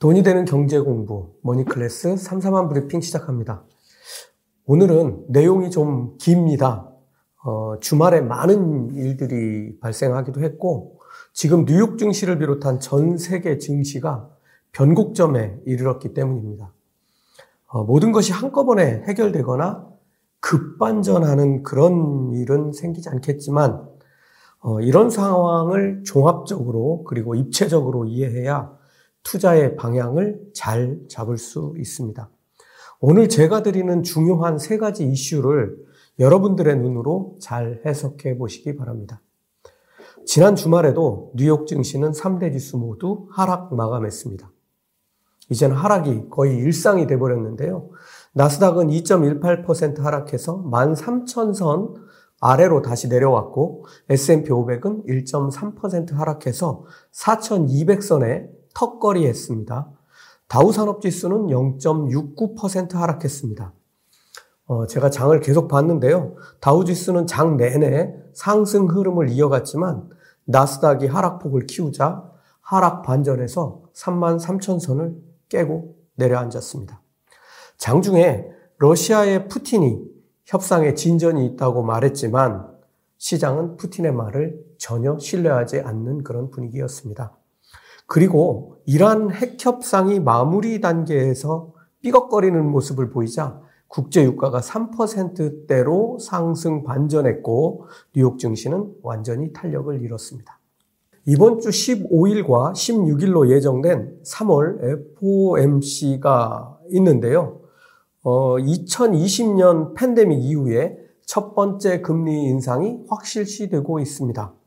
돈이 되는 경제 공부 머니 클래스 3사만 브리핑 시작합니다. 오늘은 내용이 좀 깁니다. 어, 주말에 많은 일들이 발생하기도 했고 지금 뉴욕 증시를 비롯한 전 세계 증시가 변곡점에 이르렀기 때문입니다. 어, 모든 것이 한꺼번에 해결되거나 급반전하는 그런 일은 생기지 않겠지만 어, 이런 상황을 종합적으로 그리고 입체적으로 이해해야 투자의 방향을 잘 잡을 수 있습니다. 오늘 제가 드리는 중요한 세 가지 이슈를 여러분들의 눈으로 잘 해석해 보시기 바랍니다. 지난 주말에도 뉴욕 증시는 3대 지수 모두 하락 마감했습니다. 이제는 하락이 거의 일상이 돼버렸는데요. 나스닥은 2.18% 하락해서 13,000선 아래로 다시 내려왔고 S&P 500은 1.3% 하락해서 4,200선에 턱걸이했습니다. 다우 산업 지수는 0.69% 하락했습니다. 어, 제가 장을 계속 봤는데요. 다우 지수는 장 내내 상승 흐름을 이어갔지만 나스닥이 하락폭을 키우자 하락 반전에서 3만 3천 선을 깨고 내려앉았습니다. 장중에 러시아의 푸틴이 협상에 진전이 있다고 말했지만 시장은 푸틴의 말을 전혀 신뢰하지 않는 그런 분위기였습니다. 그리고 이러한 핵 협상이 마무리 단계에서 삐걱거리는 모습을 보이자 국제 유가가 3%대로 상승 반전했고 뉴욕 증시는 완전히 탄력을 잃었습니다. 이번 주 15일과 16일로 예정된 3월 FOMC가 있는데요. 어, 2020년 팬데믹 이후에 첫 번째 금리 인상이 확실시되고 있습니다.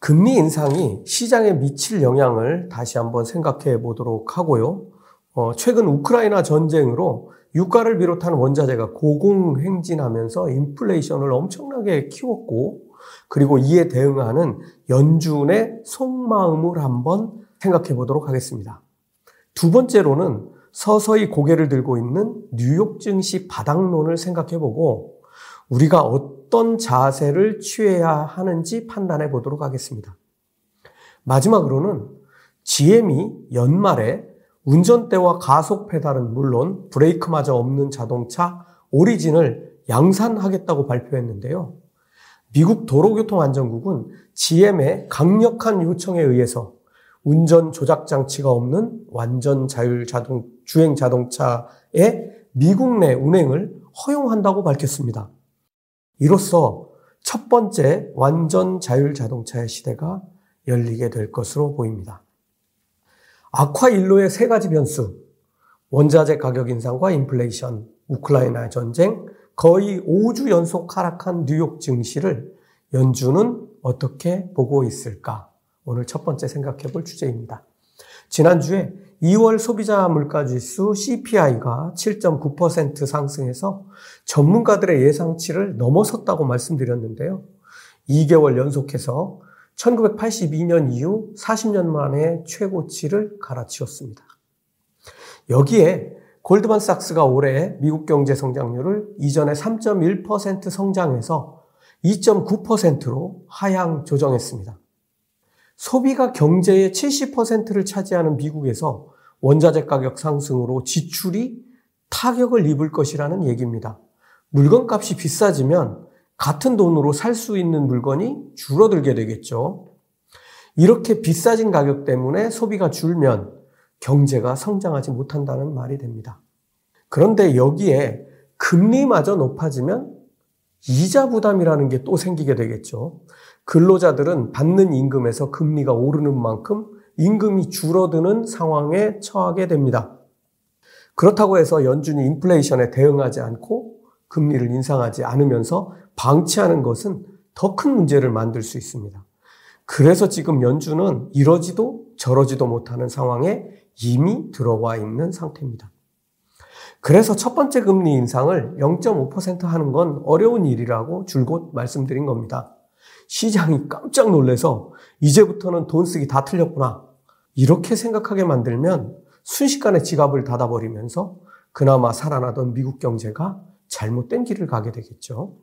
금리 인상이 시장에 미칠 영향을 다시 한번 생각해 보도록 하고요. 어, 최근 우크라이나 전쟁으로 유가를 비롯한 원자재가 고공행진하면서 인플레이션을 엄청나게 키웠고, 그리고 이에 대응하는 연준의 속마음을 한번 생각해 보도록 하겠습니다. 두 번째로는 서서히 고개를 들고 있는 뉴욕 증시 바닥론을 생각해 보고, 우리가 어떤 자세를 취해야 하는지 판단해 보도록 하겠습니다. 마지막으로는 GM이 연말에 운전대와 가속 페달은 물론 브레이크마저 없는 자동차 오리진을 양산하겠다고 발표했는데요. 미국 도로교통안전국은 GM의 강력한 요청에 의해서 운전 조작 장치가 없는 완전 자율 자동 주행 자동차의 미국 내 운행을 허용한다고 밝혔습니다. 이로써 첫 번째 완전 자율 자동차의 시대가 열리게 될 것으로 보입니다. 아쿠아일로의 세 가지 변수, 원자재 가격 인상과 인플레이션, 우크라이나 전쟁, 거의 5주 연속 하락한 뉴욕 증시를 연준은 어떻게 보고 있을까? 오늘 첫 번째 생각해 볼 주제입니다. 지난주에 2월 소비자 물가 지수 CPI가 7.9% 상승해서 전문가들의 예상치를 넘어섰다고 말씀드렸는데요. 2개월 연속해서 1982년 이후 40년 만에 최고치를 갈아치웠습니다. 여기에 골드만삭스가 올해 미국 경제 성장률을 이전에 3.1% 성장해서 2.9%로 하향 조정했습니다. 소비가 경제의 70%를 차지하는 미국에서 원자재 가격 상승으로 지출이 타격을 입을 것이라는 얘기입니다. 물건값이 비싸지면 같은 돈으로 살 수 있는 물건이 줄어들게 되겠죠. 이렇게 비싸진 가격 때문에 소비가 줄면 경제가 성장하지 못한다는 말이 됩니다. 그런데 여기에 금리마저 높아지면 이자 부담이라는 게 또 생기게 되겠죠. 근로자들은 받는 임금에서 금리가 오르는 만큼 임금이 줄어드는 상황에 처하게 됩니다. 그렇다고 해서 연준이 인플레이션에 대응하지 않고 금리를 인상하지 않으면서 방치하는 것은 더 큰 문제를 만들 수 있습니다. 그래서 지금 연준은 이러지도 저러지도 못하는 상황에 이미 들어와 있는 상태입니다. 그래서 첫 번째 금리 인상을 0.5% 하는 건 어려운 일이라고 줄곧 말씀드린 겁니다. 시장이 깜짝 놀래서 이제부터는 돈 쓰기 다 틀렸구나. 이렇게 생각하게 만들면 순식간에 지갑을 닫아버리면서 그나마 살아나던 미국 경제가 잘못된 길을 가게 되겠죠.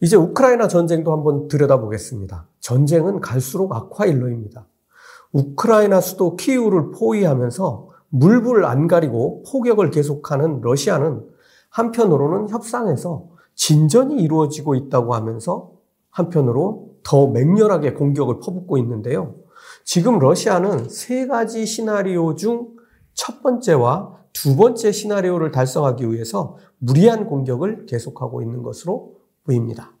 이제 우크라이나 전쟁도 한번 들여다보겠습니다. 전쟁은 갈수록 악화일로입니다. 우크라이나 수도 키우를 포위하면서 물불 안 가리고 포격을 계속하는 러시아는 한편으로는 협상에서 진전이 이루어지고 있다고 하면서 한편으로 더 맹렬하게 공격을 퍼붓고 있는데요. 지금 러시아는 세 가지 시나리오 중 첫 번째와 두 번째 시나리오를 달성하기 위해서 무리한 공격을 계속하고 있는 것으로 보입니다.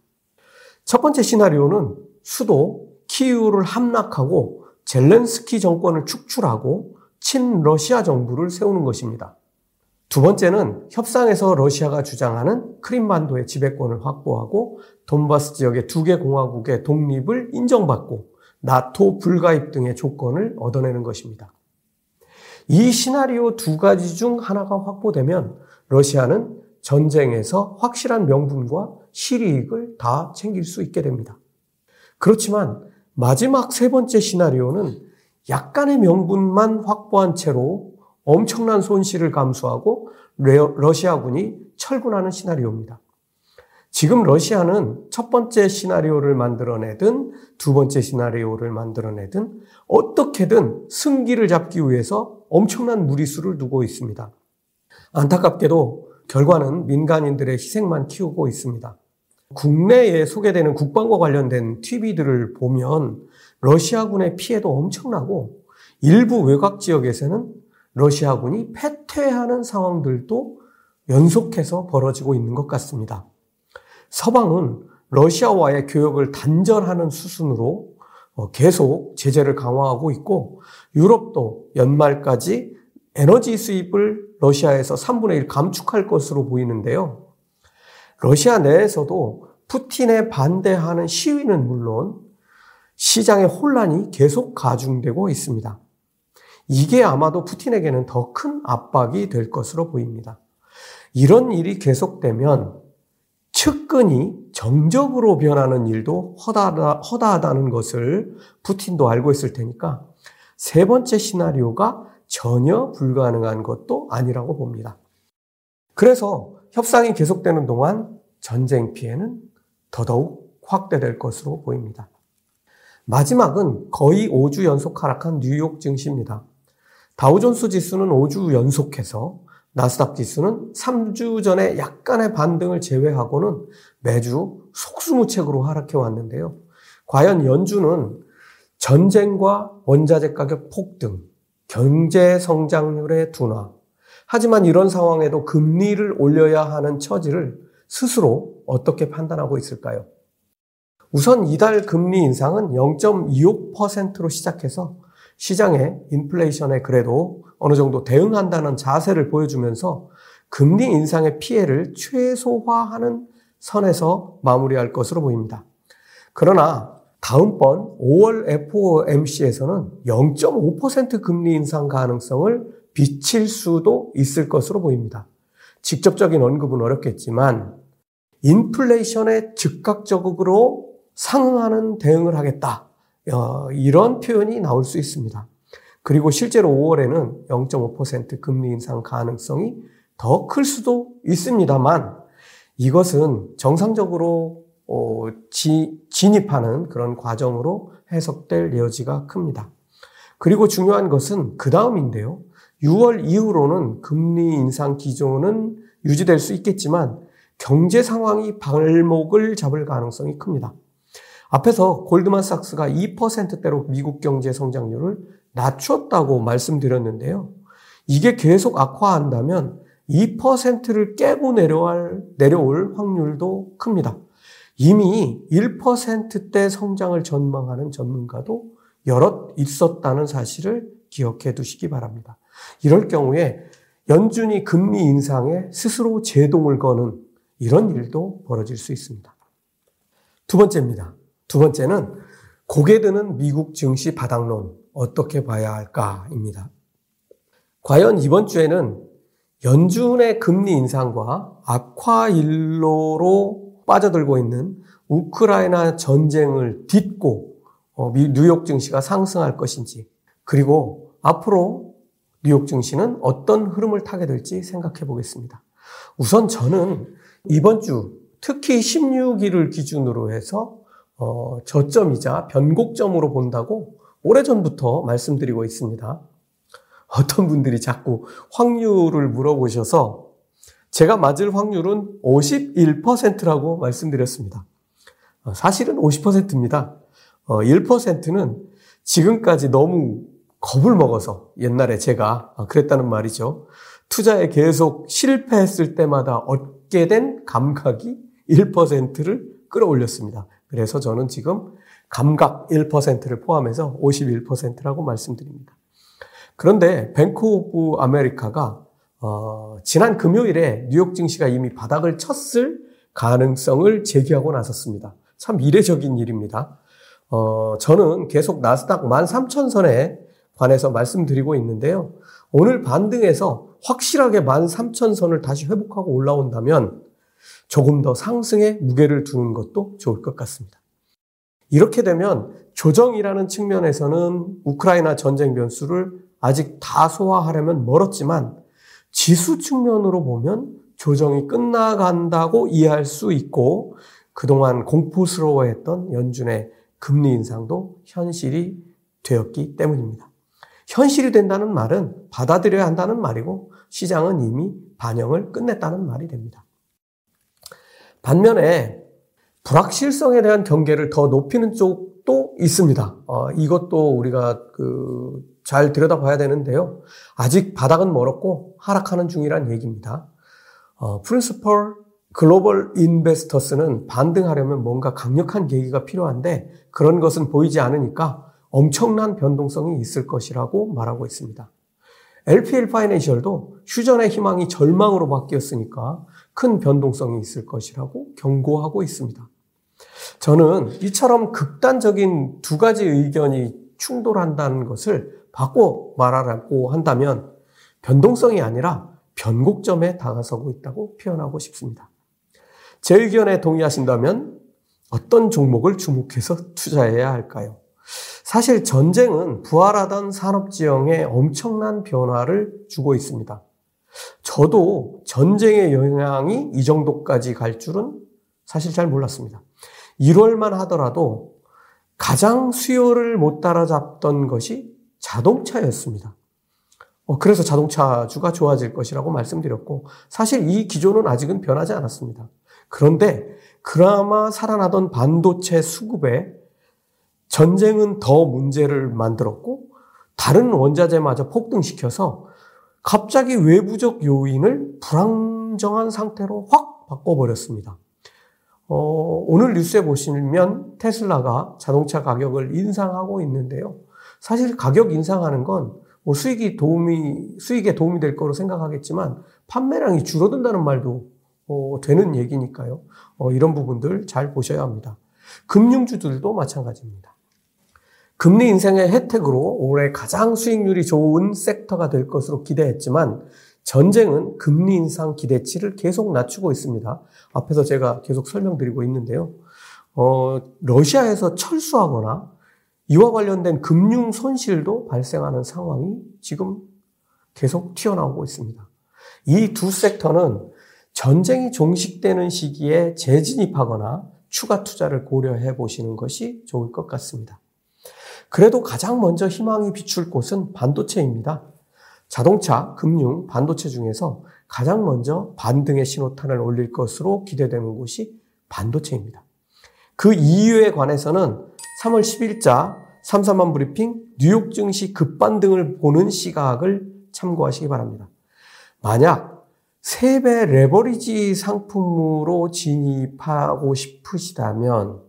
첫 번째 시나리오는 수도 키우를 함락하고 젤렌스키 정권을 축출하고 친러시아 정부를 세우는 것입니다. 두 번째는 협상에서 러시아가 주장하는 크림반도의 지배권을 확보하고 돈바스 지역의 두 개 공화국의 독립을 인정받고 나토 불가입 등의 조건을 얻어내는 것입니다. 이 시나리오 두 가지 중 하나가 확보되면 러시아는 전쟁에서 확실한 명분과 실이익을 다 챙길 수 있게 됩니다. 그렇지만 마지막 세 번째 시나리오는 약간의 명분만 확보한 채로 엄청난 손실을 감수하고 러시아군이 철군하는 시나리오입니다. 지금 러시아는 첫 번째 시나리오를 만들어내든 두 번째 시나리오를 만들어내든 어떻게든 승기를 잡기 위해서 엄청난 무리수를 두고 있습니다. 안타깝게도 결과는 민간인들의 희생만 키우고 있습니다. 국내에 소개되는 국방과 관련된 TV들을 보면 러시아군의 피해도 엄청나고 일부 외곽 지역에서는 러시아군이 패퇴하는 상황들도 연속해서 벌어지고 있는 것 같습니다. 서방은 러시아와의 교역을 단절하는 수순으로 어, 계속 제재를 강화하고 있고 유럽도 연말까지 에너지 수입을 러시아에서 3분의 1 감축할 것으로 보이는데요. 러시아 내에서도 푸틴에 반대하는 시위는 물론 시장의 혼란이 계속 가중되고 있습니다. 이게 아마도 푸틴에게는 더 큰 압박이 될 것으로 보입니다. 이런 일이 계속되면 측근이 정적으로 변하는 일도 허다하다, 허다하다 는 것을 푸틴도 알고 있을 테니까 세 번째 시나리오가 전혀 불가능한 것도 아니라고 봅니다. 그래서 협상이 계속되는 동안 전쟁 피해는 더더욱 확대될 것으로 보입니다. 마지막은 거의 5주 연속 하락한 뉴욕 증시입니다. 다우존스 지수는 5주 연속해서 나스닥 지수는 3주 전에 약간의 반등을 제외하고는 매주 속수무책으로 하락해 왔는데요. 과연 연준은 전쟁과 원자재 가격 폭등, 경제 성장률의 둔화, 하지만 이런 상황에도 금리를 올려야 하는 처지를 스스로 어떻게 판단하고 있을까요? 우선 이달 금리 인상은 0.25%로 시작해서 시장의 인플레이션에 그래도 어느 정도 대응한다는 자세를 보여주면서 금리 인상의 피해를 최소화하는 선에서 마무리할 것으로 보입니다. 그러나 다음번 5월 FOMC에서는 0.5% 금리 인상 가능성을 비칠 수도 있을 것으로 보입니다. 직접적인 언급은 어렵겠지만 인플레이션에 즉각적으로 상응하는 대응을 하겠다. 어, 이런 표현이 나올 수 있습니다. 그리고 실제로 5월에는 0.5% 금리 인상 가능성이 더 클 수도 있습니다만 이것은 정상적으로 어, 지, 진입하는 그런 과정으로 해석될 여지가 큽니다. 그리고 중요한 것은 그 다음인데요. 6월 이후로는 금리 인상 기조는 유지될 수 있겠지만 경제 상황이 발목을 잡을 가능성이 큽니다. 앞에서 골드만삭스가 2%대로 미국 경제 성장률을 낮췄다고 말씀드렸는데요. 이게 계속 악화한다면 2%를 깨고 내려올, 내려올 확률도 큽니다. 이미 1%대 성장을 전망하는 전문가도 여럿 있었다는 사실을 기억해 두시기 바랍니다. 이럴 경우에 연준이 금리 인상에 스스로 제동을 거는 이런 일도 벌어질 수 있습니다. 두 번째입니다. 두 번째는 고개 드는 미국 증시 바닥론 어떻게 봐야 할까입니다. 과연 이번 주에는 연준의 금리 인상과 악화일로로 빠져들고 있는 우크라이나 전쟁을 딛고 어, 뉴욕 증시가 상승할 것인지 그리고 앞으로 뉴욕 증시는 어떤 흐름을 타게 될지 생각해 보겠습니다. 우선 저는 이번 주 특히 16일을 기준으로 해서 어, 저점이자 변곡점으로 본다고 오래전부터 말씀드리고 있습니다. 어떤 분들이 자꾸 확률을 물어보셔서 제가 맞을 확률은 51%라고 말씀드렸습니다. 어, 사실은 50%입니다. 1%는 어, 지금까지 너무 겁을 먹어서 옛날에 제가 아, 그랬다는 말이죠. 투자에 계속 실패했을 때마다 얻게 된 감각이 1%를 끌어올렸습니다. 그래서 저는 지금 감각 1%를 포함해서 51%라고 말씀드립니다. 그런데 뱅크 오브 아메리카가 어, 지난 금요일에 뉴욕 증시가 이미 바닥을 쳤을 가능성을 제기하고 나섰습니다. 참 이례적인 일입니다. 어, 저는 계속 나스닥 13,000선에 관해서 말씀드리고 있는데요. 오늘 반등에서 확실하게 13,000선을 다시 회복하고 올라온다면 조금 더 상승에 무게를 두는 것도 좋을 것 같습니다. 이렇게 되면 조정이라는 측면에서는 우크라이나 전쟁 변수를 아직 다 소화하려면 멀었지만 지수 측면으로 보면 조정이 끝나간다고 이해할 수 있고 그동안 공포스러워했던 연준의 금리 인상도 현실이 되었기 때문입니다. 현실이 된다는 말은 받아들여야 한다는 말이고 시장은 이미 반영을 끝냈다는 말이 됩니다. 반면에 불확실성에 대한 경계를 더 높이는 쪽도 있습니다. 어, 이것도 우리가 그 잘 들여다봐야 되는데요. 아직 바닥은 멀었고 하락하는 중이란 얘기입니다. 어, 프린스펄 글로벌 인베스터스는 반등하려면 뭔가 강력한 계기가 필요한데 그런 것은 보이지 않으니까 엄청난 변동성이 있을 것이라고 말하고 있습니다. LPL 파이낸셜도 휴전의 희망이 절망으로 바뀌었으니까 큰 변동성이 있을 것이라고 경고하고 있습니다. 저는 이처럼 극단적인 두 가지 의견이 충돌한다는 것을 바꿔 말하라고 한다면 변동성이 아니라 변곡점에 다가서고 있다고 표현하고 싶습니다. 제 의견에 동의하신다면 어떤 종목을 주목해서 투자해야 할까요? 사실 전쟁은 부활하던 산업 지형에 엄청난 변화를 주고 있습니다. 저도 전쟁의 영향이 이 정도까지 갈 줄은 사실 잘 몰랐습니다. 1월만 하더라도 가장 수요를 못 따라잡던 것이 자동차였습니다. 어, 그래서 자동차주가 좋아질 것이라고 말씀드렸고, 사실 이 기조는 아직은 변하지 않았습니다. 그런데 그나마 살아나던 반도체 수급에 전쟁은 더 문제를 만들었고, 다른 원자재마저 폭등시켜서 갑자기 외부적 요인을 불안정한 상태로 확 바꿔버렸습니다. 어, 오늘 뉴스에 보시면 테슬라가 자동차 가격을 인상하고 있는데요. 사실 가격 인상하는 건 뭐 수익이 도움이, 수익에 도움이 될 거로 생각하겠지만 판매량이 줄어든다는 말도 어, 되는 얘기니까요. 어, 이런 부분들 잘 보셔야 합니다. 금융주들도 마찬가지입니다. 금리 인상의 혜택으로 올해 가장 수익률이 좋은 섹터가 될 것으로 기대했지만 전쟁은 금리 인상 기대치를 계속 낮추고 있습니다. 앞에서 제가 계속 설명드리고 있는데요. 어, 러시아에서 철수하거나 이와 관련된 금융 손실도 발생하는 상황이 지금 계속 튀어나오고 있습니다. 이 두 섹터는 전쟁이 종식되는 시기에 재진입하거나 추가 투자를 고려해 보시는 것이 좋을 것 같습니다. 그래도 가장 먼저 희망이 비출 곳은 반도체입니다. 자동차, 금융, 반도체 중에서 가장 먼저 반등의 신호탄을 올릴 것으로 기대되는 곳이 반도체입니다. 그 이유에 관해서는 3월 10일자 3사만 브리핑 뉴욕 증시 급반등을 보는 시각을 참고하시기 바랍니다. 만약 3배 레버리지 상품으로 진입하고 싶으시다면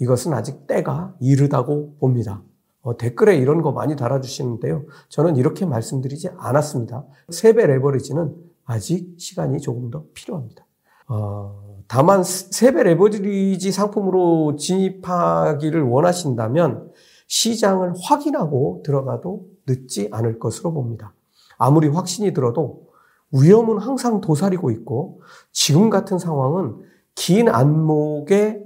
이것은 아직 때가 이르다고 봅니다. 어, 댓글에 이런 거 많이 달아주시는데요. 저는 이렇게 말씀드리지 않았습니다. 세배 레버리지는 아직 시간이 조금 더 필요합니다. 어, 다만 세배 레버리지 상품으로 진입하기를 원하신다면 시장을 확인하고 들어가도 늦지 않을 것으로 봅니다. 아무리 확신이 들어도 위험은 항상 도사리고 있고 지금 같은 상황은 긴 안목에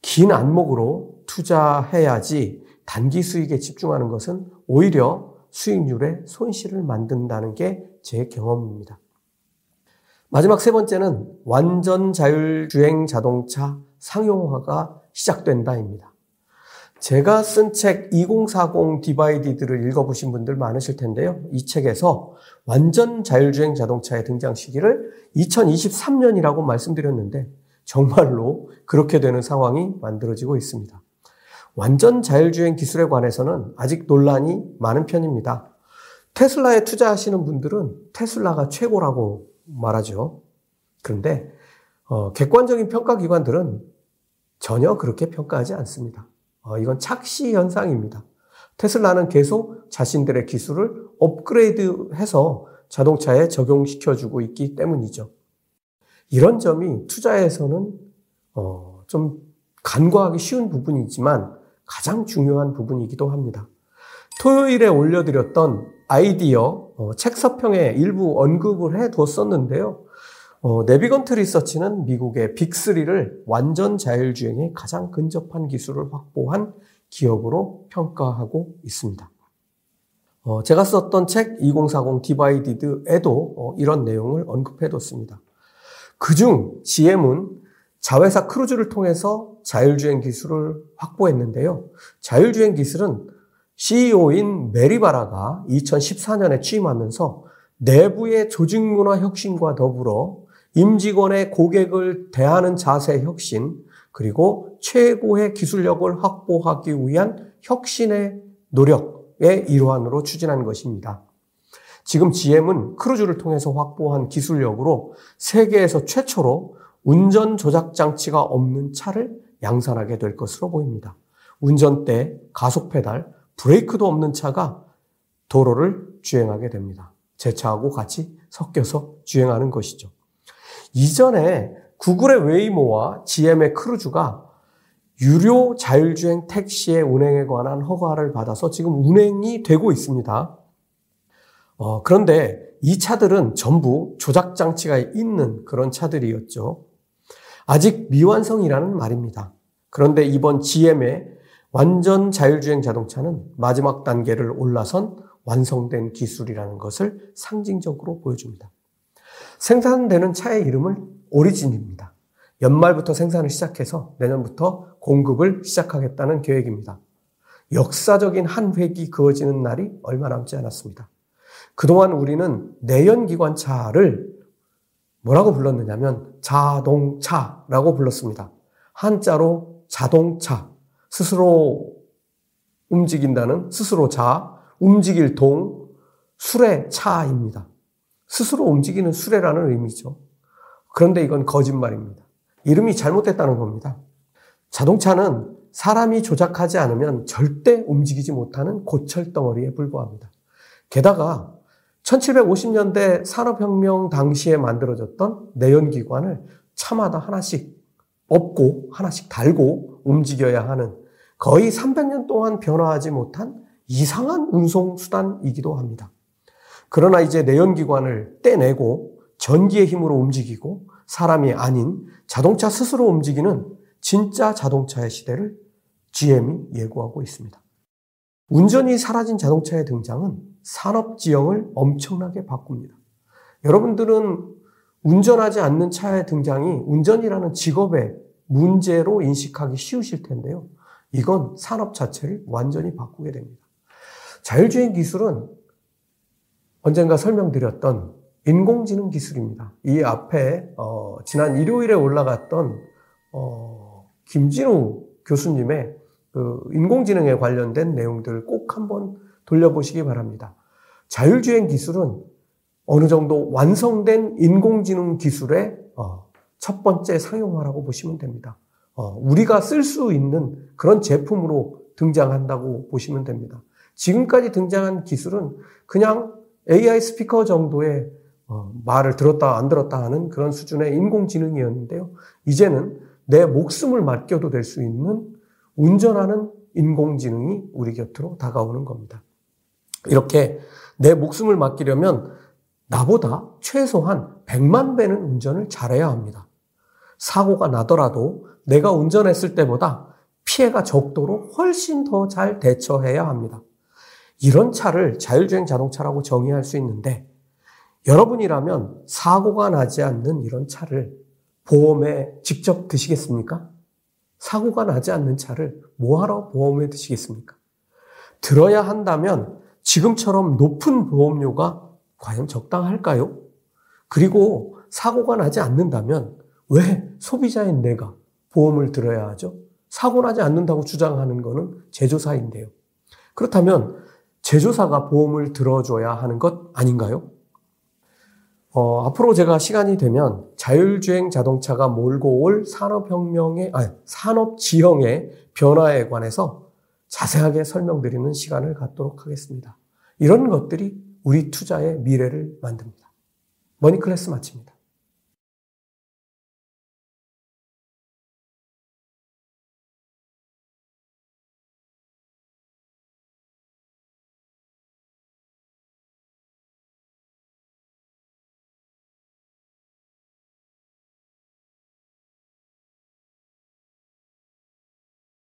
긴 안목으로 투자해야지 단기 수익에 집중하는 것은 오히려 수익률에 손실을 만든다는 게 제 경험입니다. 마지막 세 번째는 완전 자율주행 자동차 상용화가 시작된다입니다. 제가 쓴 책 2040 디바이디드를 읽어보신 분들 많으실 텐데요. 이 책에서 완전 자율주행 자동차의 등장 시기를 2023년이라고 말씀드렸는데 정말로 그렇게 되는 상황이 만들어지고 있습니다. 완전 자율주행 기술에 관해서는 아직 논란이 많은 편입니다. 테슬라에 투자하시는 분들은 테슬라가 최고라고 말하죠. 그런데 어, 객관적인 평가 기관들은 전혀 그렇게 평가하지 않습니다. 어, 이건 착시 현상입니다. 테슬라는 계속 자신들의 기술을 업그레이드해서 자동차에 적용시켜주고 있기 때문이죠. 이런 점이 투자에서는 어, 좀 간과하기 쉬운 부분이지만 가장 중요한 부분이기도 합니다. 토요일에 올려드렸던 아이디어 어, 책 서평에 일부 언급을 해두었었는데요. 어, 네비건트 리서치는 미국의 빅3를 완전 자율주행에 가장 근접한 기술을 확보한 기업으로 평가하고 있습니다. 어, 제가 썼던 책 2040 디바이디드에도 어, 이런 내용을 언급해뒀습니다. 그중 GM은 자회사 크루즈를 통해서 자율주행 기술을 확보했는데요. 자율주행 기술은 CEO인 메리바라가 2014년에 취임하면서 내부의 조직 문화 혁신과 더불어 임직원의 고객을 대하는 자세 혁신, 그리고 최고의 기술력을 확보하기 위한 혁신의 노력의 일환으로 추진한 것입니다. 지금 GM은 크루즈를 통해서 확보한 기술력으로 세계에서 최초로 운전 조작 장치가 없는 차를 양산하게 될 것으로 보입니다. 운전대, 가속 페달, 브레이크도 없는 차가 도로를 주행하게 됩니다. 제 차하고 같이 섞여서 주행하는 것이죠. 이전에 구글의 웨이모와 GM의 크루즈가 유료 자율주행 택시의 운행에 관한 허가를 받아서 지금 운행이 되고 있습니다. 어, 그런데 이 차들은 전부 조작 장치가 있는 그런 차들이었죠. 아직 미완성이라는 말입니다. 그런데 이번 GM의 완전 자율주행 자동차는 마지막 단계를 올라선 완성된 기술이라는 것을 상징적으로 보여줍니다. 생산되는 차의 이름은 오리진입니다. 연말부터 생산을 시작해서 내년부터 공급을 시작하겠다는 계획입니다. 역사적인 한 획이 그어지는 날이 얼마 남지 않았습니다. 그동안 우리는 내연기관차를 뭐라고 불렀느냐면 자동차라고 불렀습니다. 한자로 자동차, 스스로 움직인다는 스스로 자, 움직일 동, 술의 차입니다. 스스로 움직이는 수레라는 의미죠. 그런데 이건 거짓말입니다. 이름이 잘못됐다는 겁니다. 자동차는 사람이 조작하지 않으면 절대 움직이지 못하는 고철 덩어리에 불과합니다. 게다가 1750년대 산업혁명 당시에 만들어졌던 내연기관을 차마다 하나씩 업고 하나씩 달고 움직여야 하는 거의 300년 동안 변화하지 못한 이상한 운송수단이기도 합니다. 그러나 이제 내연기관을 떼내고 전기의 힘으로 움직이고 사람이 아닌 자동차 스스로 움직이는 진짜 자동차의 시대를 GM이 예고하고 있습니다. 운전이 사라진 자동차의 등장은 산업 지형을 엄청나게 바꿉니다. 여러분들은 운전하지 않는 차의 등장이 운전이라는 직업의 문제로 인식하기 쉬우실 텐데요. 이건 산업 자체를 완전히 바꾸게 됩니다. 자율주행 기술은 언젠가 설명드렸던 인공지능 기술입니다. 이 앞에 어, 지난 일요일에 올라갔던 어, 김진우 교수님의 그 인공지능에 관련된 내용들 꼭 한번 돌려보시기 바랍니다. 자율주행 기술은 어느 정도 완성된 인공지능 기술의 어, 첫 번째 상용화라고 보시면 됩니다. 어, 우리가 쓸 수 있는 그런 제품으로 등장한다고 보시면 됩니다. 지금까지 등장한 기술은 그냥 AI 스피커 정도의 어, 말을 들었다 안 들었다 하는 그런 수준의 인공지능이었는데요. 이제는 내 목숨을 맡겨도 될 수 있는 운전하는 인공지능이 우리 곁으로 다가오는 겁니다. 이렇게 내 목숨을 맡기려면 나보다 최소한 100만 배는 운전을 잘해야 합니다. 사고가 나더라도 내가 운전했을 때보다 피해가 적도록 훨씬 더 잘 대처해야 합니다. 이런 차를 자율주행 자동차라고 정의할 수 있는데 사고가 나지 않는 차를 뭐하러 보험에 드시겠습니까? 들어야 한다면 지금처럼 높은 보험료가 과연 적당할까요? 그리고 사고가 나지 않는다면 왜 소비자인 내가 보험을 들어야 하죠? 사고 나지 않는다고 주장하는 것은 제조사인데요. 그렇다면 제조사가 보험을 들어줘야 하는 것 아닌가요? 어, 앞으로 제가 시간이 되면 자율주행 자동차가 몰고 올 산업혁명의, 아니, 산업지형의 변화에 관해서 자세하게 설명드리는 시간을 갖도록 하겠습니다. 이런 것들이 우리 투자의 미래를 만듭니다. 머니클래스 마칩니다.